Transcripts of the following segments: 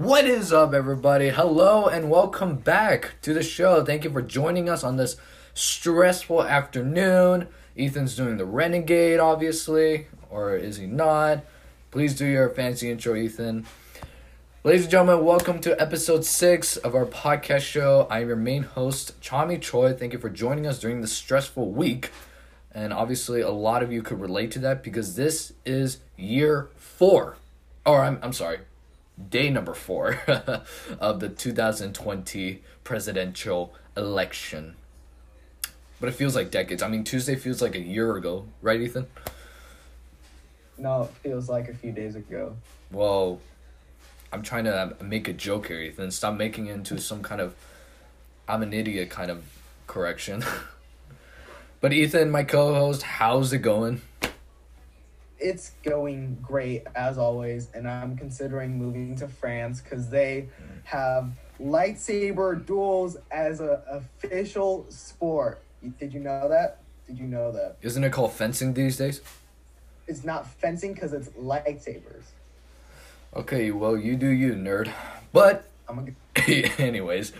What is up, everybody? Hello and welcome back to the show. Thank you for joining us on this stressful afternoon. Ethan's doing the renegade, obviously, or is he not? Please do your fancy intro, Ethan. Ladies and gentlemen, welcome to episode six of our podcast show. I am your main host, Chami Choi. Thank you for joining us during this stressful week. And obviously, a lot of you could relate to that because this is year four. Or, I'm, I'm sorry, day number four of the 2020 presidential election. But it feels like decades. I mean, Tuesday feels like a year ago, right, Ethan? No, it feels like a few days ago. Well, I'm trying to make a joke here, Ethan. Stop making it into some kind of I'm an idiot kind of correction. but Ethan, my co-host, how's it going? It's going great as always, and I'm considering moving to France because they have lightsaber duels as a official sport. Did you know that? Did you know that? Isn't it called fencing these days? It's not fencing because it's lightsabers. Okay, well, you do you, nerd. But I'm a, Anyways,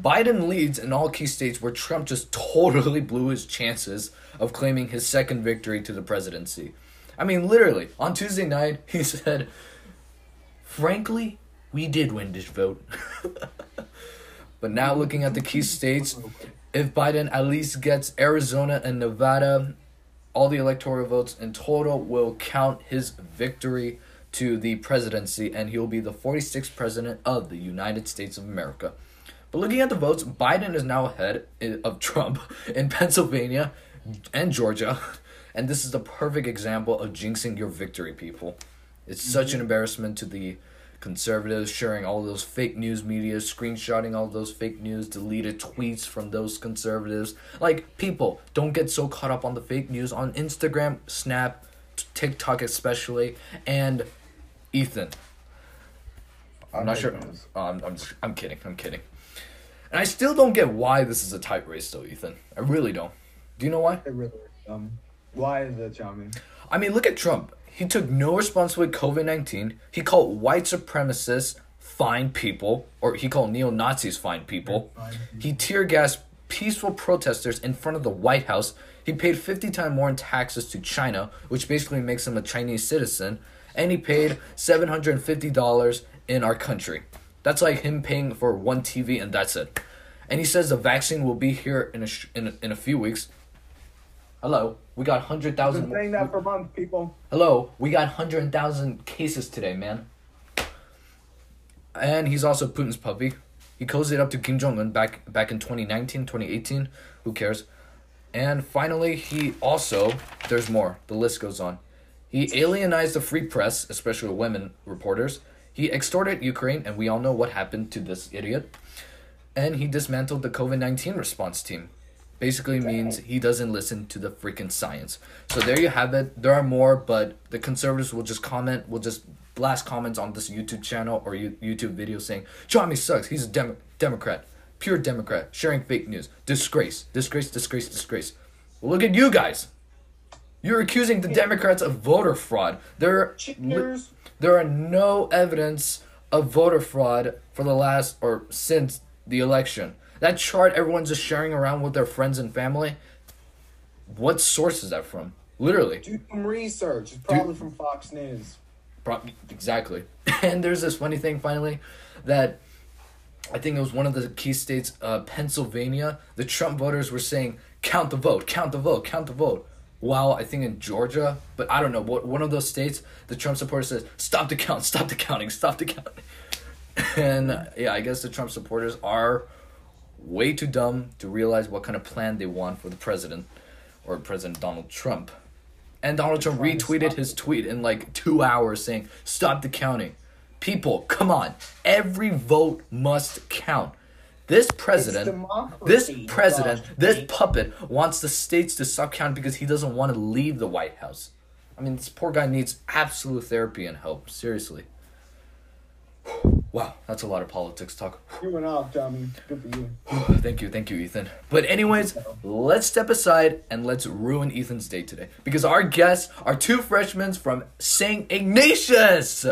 Biden leads in all key states where Trump just totally blew his chances of claiming his second victory to the presidency. I mean, literally, on Tuesday night, he said, Frankly, we did win this vote. but now, looking at the key states, if Biden at least gets Arizona and Nevada, all the electoral votes in total will count his victory to the presidency, and he'll be the 46th president of the United States of America. But looking at the votes, Biden is now ahead of Trump in Pennsylvania and Georgia, and this is the perfect example of jinxing your victory, people. It's such an embarrassment to the conservatives sharing all those fake news media, screenshotting all those fake news, deleted tweets from those conservatives. Like, people, don't get so caught up on the fake news on Instagram, Snap, TikTok especially, and Ethan. I'm not sure. Oh, I'm, I'm, just, I'm kidding. I'm kidding. And I still don't get why this is a tight race, though, Ethan. I really don't. Do you know why? it really, um, why is it, Chami? I mean, look at Trump. He took no responsibility COVID 19. He called white supremacists fine people, or he called neo Nazis fine people. He tear gassed peaceful protesters in front of the White House. He paid 50 times more in taxes to China, which basically makes him a Chinese citizen. And he paid $750 in our country. That's like him paying for one TV and that's it. And he says the vaccine will be here in a, sh- in a, in a few weeks. Hello, we got 100,000. Been saying that for months, people. Hello, we got 100,000 cases today, man. And he's also Putin's puppy. He cozied up to Kim Jong un back, back in 2019, 2018. Who cares? And finally, he also, there's more, the list goes on. He alienized the free press, especially women reporters. He extorted Ukraine, and we all know what happened to this idiot. And he dismantled the COVID 19 response team. Basically means he doesn't listen to the freaking science. So there you have it. There are more, but the conservatives will just comment, will just blast comments on this YouTube channel or YouTube video saying, Johnny sucks. He's a Dem- Democrat. Pure Democrat. Sharing fake news. Disgrace. Disgrace, disgrace, disgrace. Well, look at you guys. You're accusing the Democrats of voter fraud. There, li- there are no evidence of voter fraud for the last or since the election. That chart everyone's just sharing around with their friends and family. What source is that from? Literally. Do some research. It's probably from Fox News. Pro- exactly. And there's this funny thing finally that I think it was one of the key states, uh, Pennsylvania. The Trump voters were saying, "Count the vote, count the vote, count the vote." While I think in Georgia, but I don't know what one of those states, the Trump supporters says, "Stop the count, stop the counting, stop the counting." And uh, yeah, I guess the Trump supporters are way too dumb to realize what kind of plan they want for the president or President Donald Trump. And Donald Trump retweeted his tweet in like two hours saying, Stop the counting. People, come on. Every vote must count. This president, this president, this puppet wants the states to stop counting because he doesn't want to leave the White House. I mean, this poor guy needs absolute therapy and help. Seriously. Wow, that's a lot of politics talk. You went off, Tommy. Good for you. thank you, thank you, Ethan. But anyways, let's step aside and let's ruin Ethan's day today because our guests are two freshmen from St. Ignatius.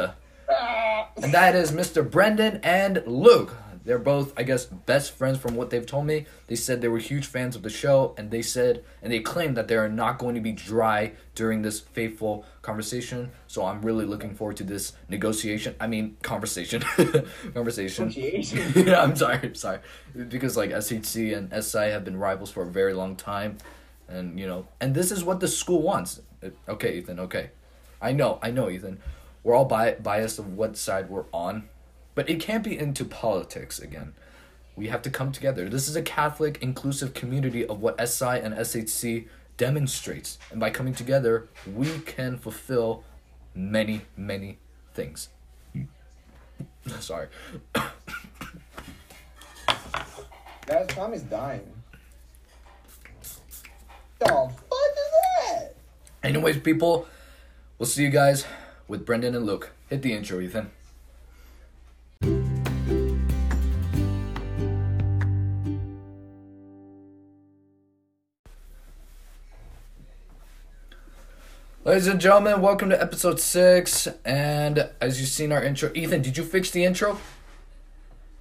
Ah! and that is Mr. Brendan and Luke. They're both, I guess, best friends from what they've told me. They said they were huge fans of the show, and they said, and they claimed that they are not going to be dry during this fateful conversation. So I'm really looking forward to this negotiation. I mean, conversation. conversation. Negotiation. yeah, I'm sorry, I'm sorry. Because, like, SHC and SI have been rivals for a very long time. And, you know, and this is what the school wants. Okay, Ethan, okay. I know, I know, Ethan. We're all bi- biased of what side we're on, but it can't be into politics again. We have to come together. This is a Catholic inclusive community of what SI and SHC demonstrates. And by coming together, we can fulfill many, many things. Sorry. Guys, Tommy's dying. The fuck is that? Anyways, people, we'll see you guys with Brendan and Luke. Hit the intro, Ethan. Ladies and gentlemen, welcome to episode six. And as you've seen our intro, Ethan, did you fix the intro?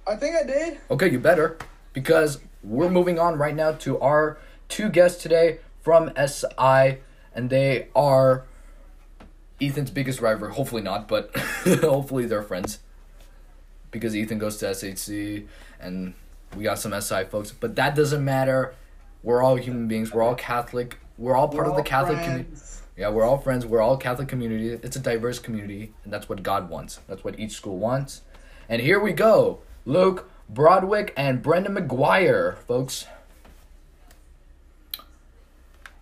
I think I did. Okay, you better. Because we're moving on right now to our two guests today from SI, and they are Ethan's biggest rival. Hopefully not, but hopefully they're friends. Because Ethan goes to SHC, and we got some SI folks. But that doesn't matter. We're all human beings. We're all Catholic. We're all part We're of the Catholic community. Friends. Yeah, we're all friends. We're all Catholic community. It's a diverse community, and that's what God wants. That's what each school wants. And here we go. Luke Broadwick and Brendan McGuire, folks.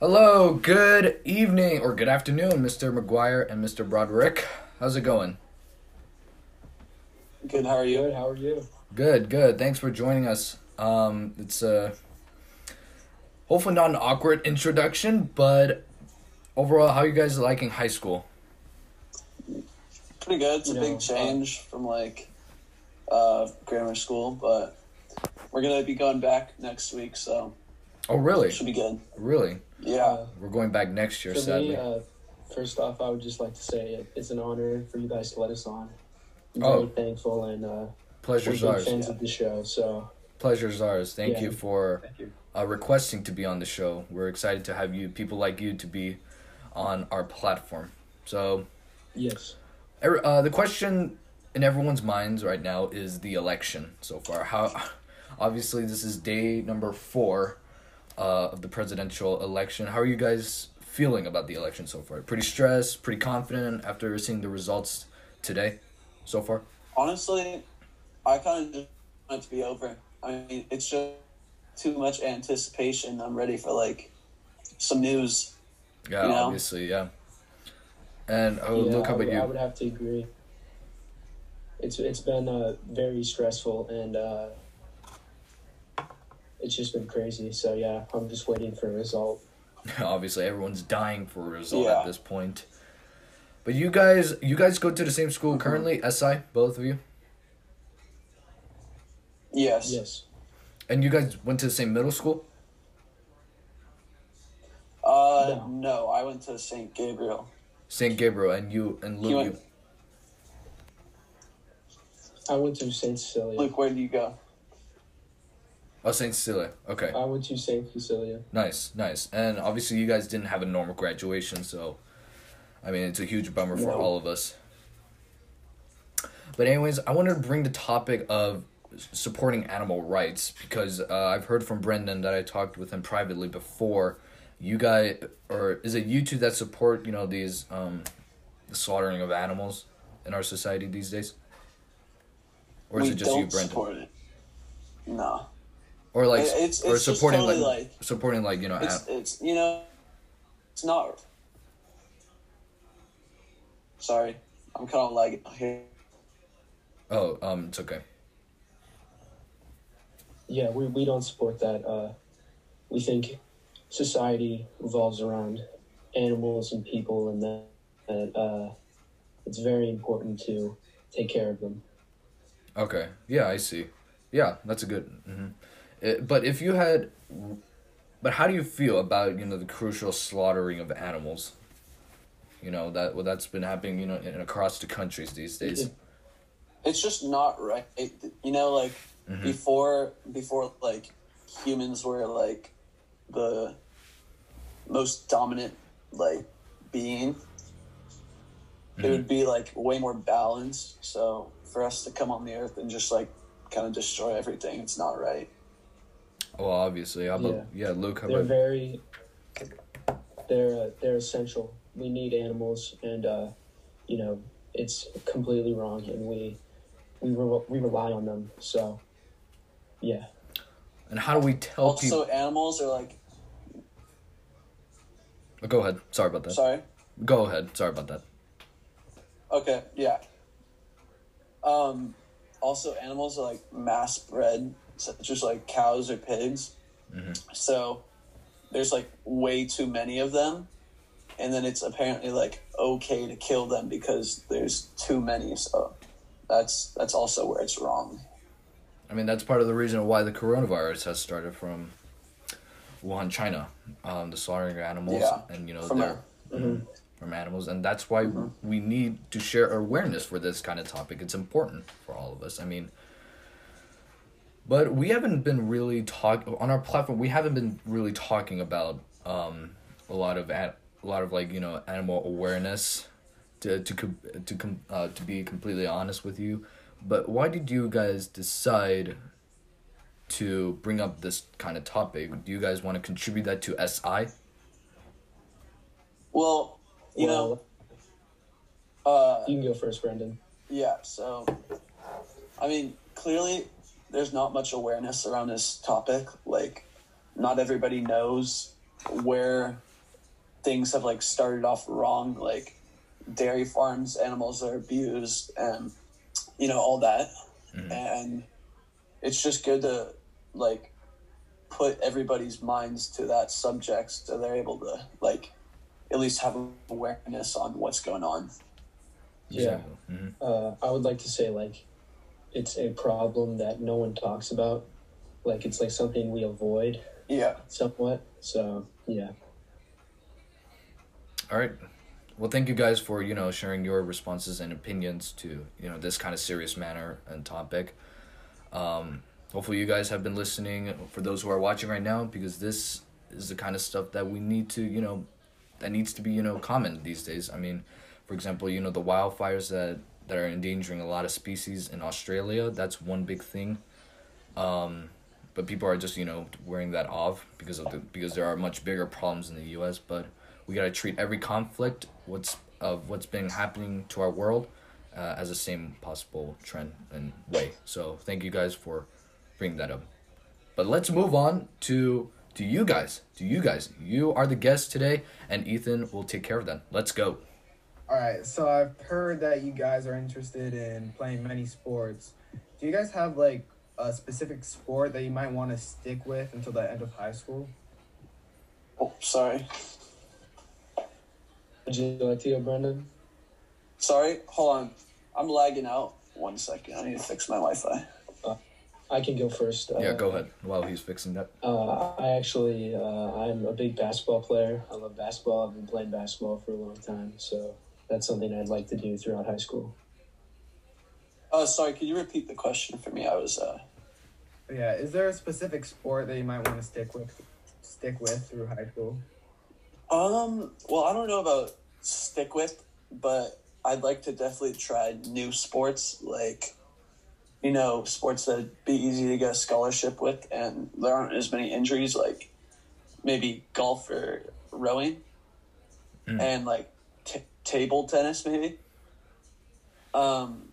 Hello, good evening or good afternoon, Mr. McGuire and Mr. Broderick. How's it going? Good. How are you? Good. How are you? Good, good. Thanks for joining us. Um, it's uh, hopefully not an awkward introduction, but overall, how you guys liking high school? Pretty good. It's a You big know, change from like uh, grammar school, but we're gonna be going back next week, so Oh, really? should be good. Really? Yeah. Uh, We're going back next year, for sadly. me, uh, first off, I would just like to say it, it's an honor for you guys to let us on. I'm Oh. very thankful, and uh, we're Pleasure's big ours. fans of the show. So Pleasure's ours. Thank Yeah. you for Thank you. uh, requesting to be on the show. We're excited to have you, people like you, to be on our platform. So, yes, er- uh, the question in everyone's minds right now is the election so far. How, obviously, this is day number four uh, of the presidential election. How are you guys feeling about the election so far? Pretty stressed, pretty confident after seeing the results today, so far. Honestly, I kind of just want it to be over. I mean, it's just too much anticipation. I'm ready for like some news. Yeah, You know? obviously, yeah. And oh, yeah, look, how I, about would, I would have to agree. It's it's been uh, very stressful, and uh, it's just been crazy. So yeah, I'm just waiting for a result. obviously everyone's dying for a result Yeah. at this point but you guys you guys go to the same school currently si both of you Yes. Yes, and you guys went to the same middle school Uh, No. no, I went to St. Gabriel. st gabriel and you and He luke went- you, I went to Saint Cecilia. Luke, where did you go? oh st cecilia okay I went to Saint Cecilia. nice nice and obviously you guys didn't have a normal graduation so i mean it's a huge bummer for No. all of us but anyways i wanted to bring the topic of supporting animal rights because uh, i've heard from brendan that i talked with him privately before you guys or is it you two that support you know these um the slaughtering of animals in our society these days or is we it just you brendan support it. No. or like It- it's- or it's just supporting totally like, like- supporting like you know It's an- it's you know, it's not. Sorry, I'm kind of lagging here. oh um it's okay Yeah, we, we don't support that. Uh, we think society revolves around animals and people, and that, uh, it's very important to take care of them. Okay. Yeah, I see. Yeah, that's a good. hmm It, but if you had, but how do you feel about you know the crucial slaughtering of animals? You know that well, that's been happening you know in, across the countries these days. It's just not right. You know, like Mhm. before before like humans were like the most dominant like being. It would be like way more balanced. So for us to come on the earth and just like kind of destroy everything, it's not right. Well, obviously, how about yeah, Luke? How They're about very, they're uh, they're essential. We need animals, and uh, you know it's completely wrong, and we we re- we rely on them. So, yeah, and how do we tell Also, people? animals are like Go ahead. Sorry about that. sorry. Go ahead. Sorry about that. Okay, yeah. Um, also, animals are like mass bred, such as like cows or pigs. Mhm. So there's like way too many of them, and then it's apparently like okay to kill them because there's too many. So that's that's also where it's wrong. I mean, that's part of the reason why the coronavirus has started from Wuhan, China. Um, the slaughtering of animals Yeah, and you know from their Mhm. from animals, and that's why we need to share awareness for this kind of topic. It's important for all of us. I mean, but we haven't been really talk on our platform. We haven't been really talking about um, a lot of a a lot of like you know animal awareness. To to to com- uh, to be completely honest with you, but why did you guys decide to bring up this kind of topic? Do you guys want to contribute that to SI? Well, you well, know, uh, you can go first, Brendan. Yeah, so I mean, clearly there's not much awareness around this topic. Like not everybody knows where things have like started off wrong, like dairy farms, animals are abused and you know, all that. And it's just good to like put everybody's minds to that subject so they're able to like at least have awareness on what's going on. Yeah. hmm Uh, I would like to say like it's a problem that no one talks about. Like it's like something we avoid Yeah. somewhat. So yeah. All right. Well, thank you guys for you know sharing your responses and opinions to you know this kind of serious manner and topic. Um, hopefully, you guys have been listening. For those who are watching right now, because this is the kind of stuff that we need to you know that needs to be you know common these days. I mean, for example, you know the wildfires that that are endangering a lot of species in Australia. That's one big thing. Um, but people are just you know wearing that off because of the because there are much bigger problems in the U.S. But we gotta treat every conflict what's of what's been happening to our world uh, as the same possible trend and way. So thank you guys for bringing that up. But let's move on to to you guys. To you guys, you are the guests today, and Ethan will take care of them. Let's go. All right, so I've heard that you guys are interested in playing many sports. Do you guys have like a specific sport that you might want to stick with until the end of high school? Oh, sorry. Would you like to go, Brendan? Sorry, hold on. I'm lagging out. One second. I need to fix my Wi-Fi. I can go first. Uh, Yeah, go ahead. While he's fixing that. Uh, I actually, uh, I'm a big basketball player. I love basketball. I've been playing basketball for a long time, so that's something I'd like to do throughout high school. Oh, sorry. Could you repeat the question for me? I was. uh yeah, is there a specific sport that you might want to stick with, stick with through high school? Um. Well, I don't know about stick with, but I'd like to definitely try new sports, like you know, sports that'd be easy to get a scholarship with, and there aren't as many injuries, like maybe golf or rowing, Mm. and like t- table tennis, maybe. Um,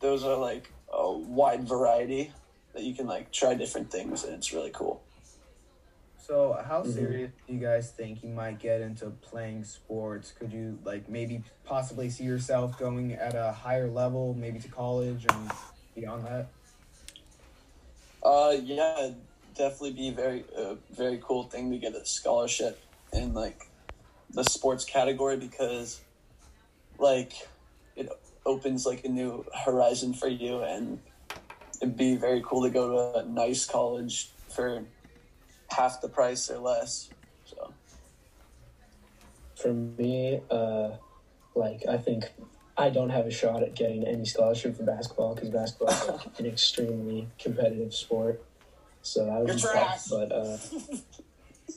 those are like a wide variety that you can like try different things, and it's really cool. So, how Mhm. serious do you guys think you might get into playing sports? Could you like maybe possibly see yourself going at a higher level, maybe to college and beyond that? Uh, yeah, it'd definitely be very a very cool thing to get a scholarship in like the sports category because like it opens like a new horizon for you and it'd be very cool to go to a nice college for half the price or less. So For me, uh, like I think I don't have a shot at getting any scholarship for basketball because basketball is like an extremely competitive sport. So that would You're be trash. tough. But uh,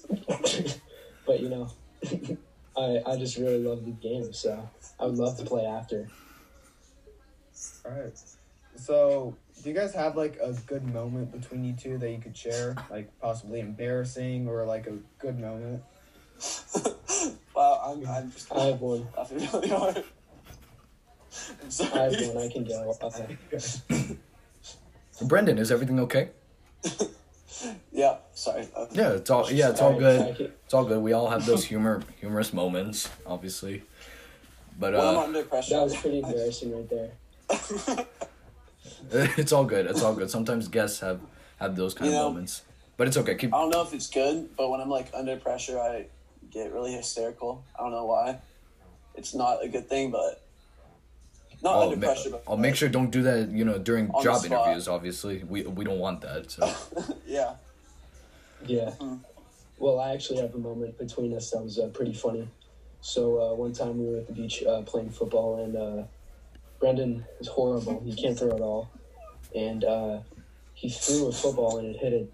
but you know, I I just really love the game, so I would love to play after. All right. So, do you guys have like a good moment between you two that you could share, like possibly embarrassing or like a good moment? wow, I'm, I'm just I have one. laughing really hard. I'm I have one. I can go. Uh, Brendan, is everything okay? yeah, sorry. Uh, Yeah, it's all yeah, it's all good. It's all good. We all have those humor humorous moments, obviously. But when I'm uh, under pressure, that was pretty embarrassing right there. it's all good. It's all good. Sometimes guests have have those kind You of know- moments. But it's okay. Keep I don't know if it's good, but when I'm like under pressure, I get really hysterical. I don't know why. It's not a good thing, but not I'll, under ma- pressure. But I'll make sure don't do that, you know, during job interviews, obviously. We we don't want that. So yeah. Yeah. Mhm. Well, I actually have a moment between us that was uh, pretty funny. So uh, one time we were at the beach uh, playing football, and uh, Brendan is horrible. He can't throw at all, and uh, he threw a football and it hit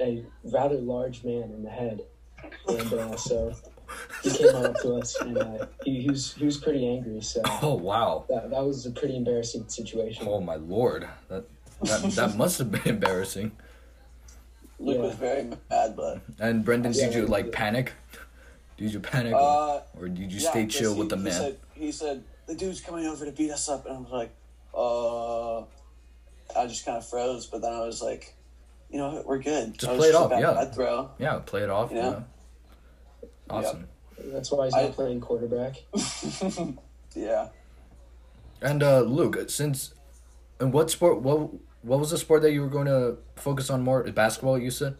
a, a rather large man in the head, and uh, so he came up to us and uh, he, he was he was pretty angry. So Oh wow. that that was a pretty embarrassing situation. Oh my lord. That that, that must have been embarrassing. Luke Yeah. was very mad, but And Brendan, did Yeah, you like panic? Did you panic or, uh, or did you yeah, stay 'cause chill he- with the he man? Said, he said the dude's coming over to beat us up, and I was like, uh, I just kind of froze. But then I was like, you know, we're good. Just That was play it off, bad- yeah. bad throw. yeah, play it off. Yeah. Yeah. Awesome. That's why he's not I- playing quarterback. yeah. And uh, Luke, since and what sport? What what was the sport that you were going to focus on more? Basketball, you said.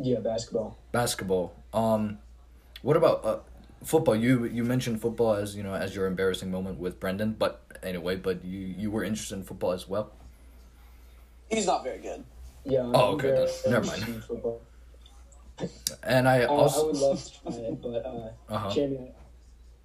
Yeah, basketball. Basketball. Um, what about uh, football? You you mentioned football as you know as your embarrassing moment with Brendan, but anyway, but you you were interested in football as well. He's not very good. Yeah. Oh, I'm okay, very then. Never mind. Football. And I I, I also would love to try it, but uh, uh-huh. Jamie,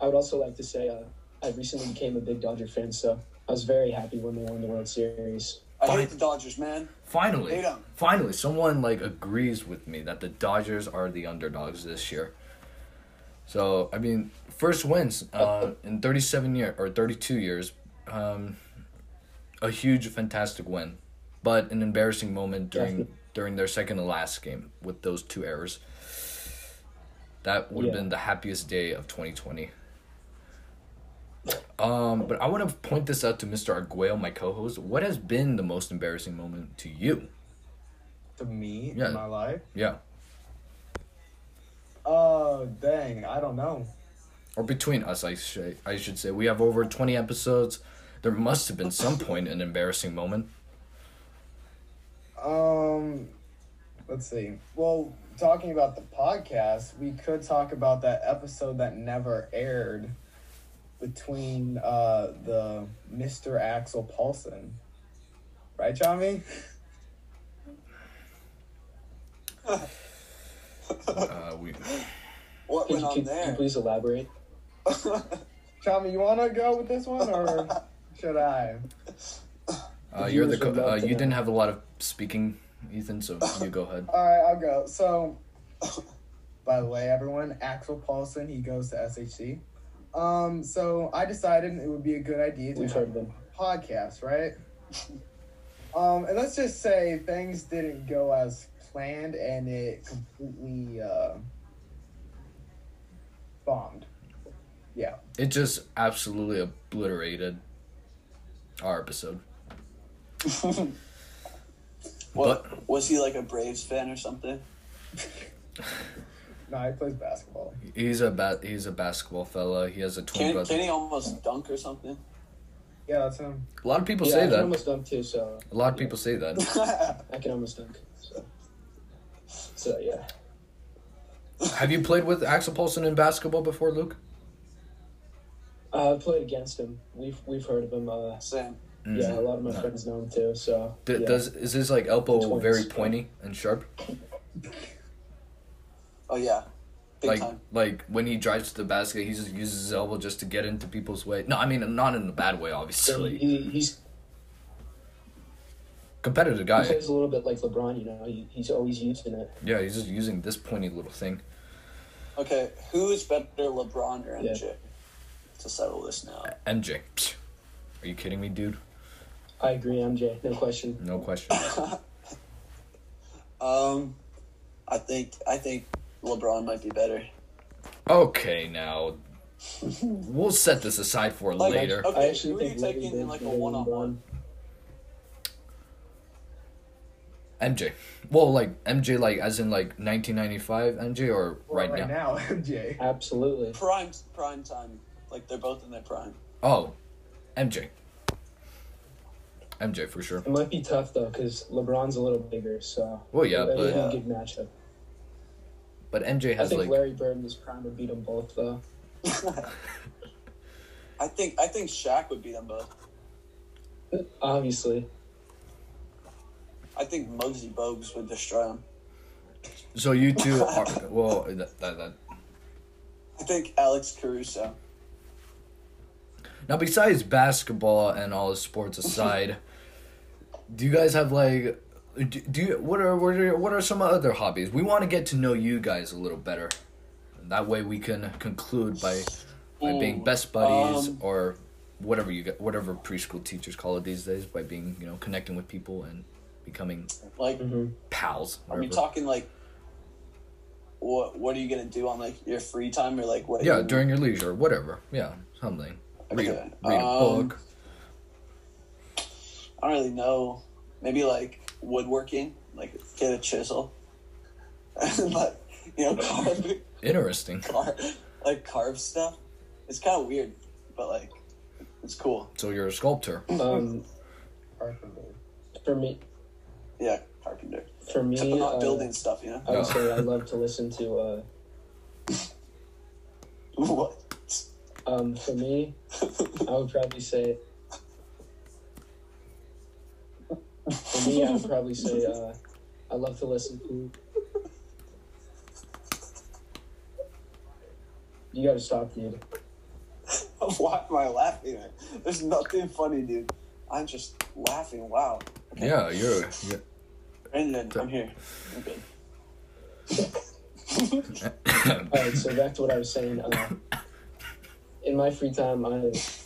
I would also like to say uh, I recently became a big Dodger fan, so I was very happy when they won the World Series. I Fine. hate the Dodgers, man. finally Hate 'em. finally someone like agrees with me that the Dodgers are the underdogs this year. So I mean, first wins uh, in thirty seven year or thirty two years, um, a huge fantastic win, but an embarrassing moment during during their second to last game with those two errors. That would have Yeah. been the happiest day of twenty twenty. Um, but I want to point this out to Mr. Arguello, my co-host. What has been the most embarrassing moment to you? To me Yeah. in my life? Yeah, Oh, dang. I don't know. or between us, I should I should say. We have over twenty episodes. There must have been some point an embarrassing moment. Um, let's see. Well, talking about the podcast, we could talk about that episode that never aired between uh the Mr. Axel Paulson. Right, Chami? Uh, we What Could went you, on could, could you there? please elaborate? Chami, you want to go with this one or should I? uh, you're the co- uh, you didn't have a lot of speaking, Ethan. So you go ahead. All right, I'll go. So, by the way, everyone, Axel Paulson, he goes to SHC. Um, so I decided it would be a good idea to We've heard of them. podcast, right? Um, and let's just say things didn't go as planned, and it completely uh, bombed. Yeah. It just absolutely obliterated our episode. What was he like a Braves fan or something? No, he plays basketball. He's a ba- he's a basketball fella. He has a twin Can, brother. can he almost dunk or something? Yeah, that's him. A lot of people yeah, say I can that. almost dunk too, so A lot of people say that. I can almost dunk. So, so yeah. Have you played with Axel Paulson in basketball before, Luke? Uh, I've played against him. We've we've heard of him. Uh, Same. yeah, a lot of my No. friends know him too. So D- yeah. Does is his like elbow Twins. very pointy and sharp? Oh yeah. big like time. like when he drives to the basket, he just uses his elbow just to get into people's way. No, I mean not in a bad way, So obviously. he, he's Competitive he guy. plays a little bit like LeBron. You know, he, he's always using it. Yeah, he's just using this pointy little thing. Okay, who is better, LeBron or Yeah. MJ? To settle this now. MJ. Are you kidding me, dude? I agree, MJ. No question. No question. Um, I think I think LeBron might be better. Okay, now we'll set this aside for Like, later. okay, I actually who are you think taking in Bird's like a better than one on one? LeBron. MJ. Well, like MJ, like as in like 1995 MJ or right, right now? now, MJ. Absolutely. Prime prime time. Like they're both in their prime. Oh, MJ. MJ for sure. It might be tough though, because LeBron's a little bigger, so Well, yeah, that'd be but a good matchup. but MJ I has think like Larry Bird in his prime would beat them both though. I think I think Shaq would beat them both. Obviously, I think Muggsy Bogues would destroy them. so you two are well that, that, that I think Alex Caruso. Now, besides basketball and all the sports aside, do you guys have like, do, do you what are what are what are some other hobbies? We want to get to know you guys a little better. That way, we can conclude by by being best buddies um, or whatever you get, whatever preschool teachers call it these days. By being you know connecting with people and becoming Like, hmm pals. are we whatever. talking like? What What are you gonna do on like your free time or like what? Yeah, you- during your leisure, whatever. Yeah, something. Read, a- Okay, read a um, book. I don't really know. Maybe like woodworking, like get a chisel, and like you know carve, Interesting. carve like carve stuff. It's kind of weird, but like it's cool. So you're a sculptor. um, for me, Yeah, carpenter. for me, Except I'm not uh, building stuff, you know. I would No. say I love to listen to. Uh, what? um, for me, I would probably say. For me, I would probably say uh, I love to listen to. You gotta stop, dude. Why am I laughing? There's nothing funny, dude. I'm just laughing. Wow. Okay. Yeah, you're. you're Brandon, I'm here. I'm good. All right, so back to what I was saying. Uh, in my free time, I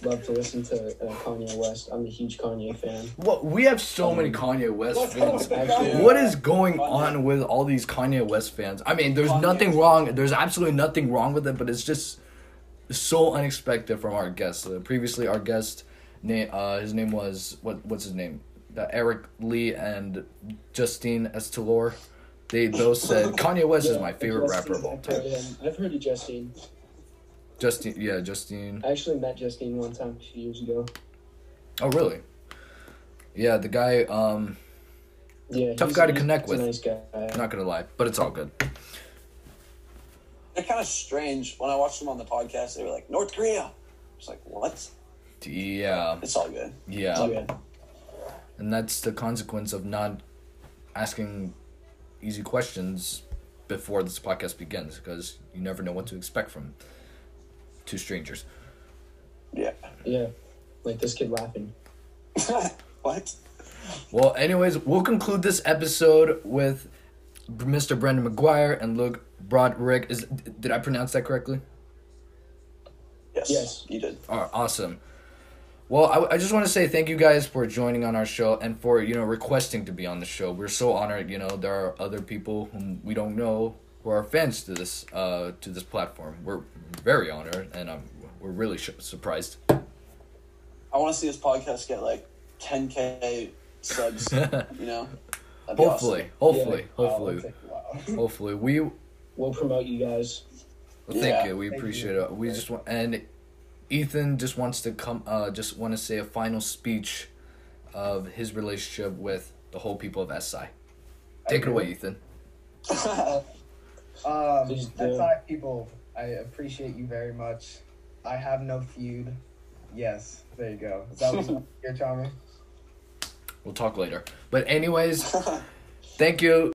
love to listen to uh, Kanye West. I'm a huge Kanye fan. What we have so many Um, Kanye West fans. going on? What is going Kanye. on with all these Kanye West fans? I mean, there's Kanye nothing wrong. There's absolutely nothing wrong with it, but it's just so unexpected from our guest. Uh, previously, our guest, name, uh, his name was what? What's his name? Uh, Eric Lee and Justine Estelor. They both said Kanye West is my favorite Justine, rapper of all I've heard time. I've heard of Justine. Justine, yeah, Justine. I actually met Justine one time a few years ago. Oh, really? Yeah, the guy. Um, Yeah, Tough guy to connect with. nice guy. not gonna lie, but it's all good. They're kind of strange. When I watched them on the podcast, they were like North Korea. It's like what? Yeah, It's all good. It's yeah. all good. And that's the consequence of not asking easy questions before this podcast begins because you never know what to expect from two strangers. Yeah. Yeah, like this kid laughing. what? Well, anyways, we'll conclude this episode with Mr. Brendan McGuire and Luke Broderick. Is did I pronounce that correctly? Yes. Yes. You did. All right, awesome. Well, I, I just want to say thank you guys for joining on our show and for you know requesting to be on the show. We're so honored. You know, there are other people whom we don't know who are fans to this uh to this platform. We're very honored, and um, we're really sh- surprised. I want to see this podcast get like 10k subs. you know. That'd be hopefully, hopefully, Wow, hopefully, that's like- wow. hopefully, we We'll promote you guys. Well, thank Yeah. you. We Thank appreciate you. it. We just want and Ethan just wants to come. Uh, just want to say a final speech of his relationship with the whole people of SI. Take it away, Ethan. Um, SI people, I appreciate you very much. I have no feud. Yes, there you go. Is that what you're, Tommy? We'll talk later. But anyways, thank you.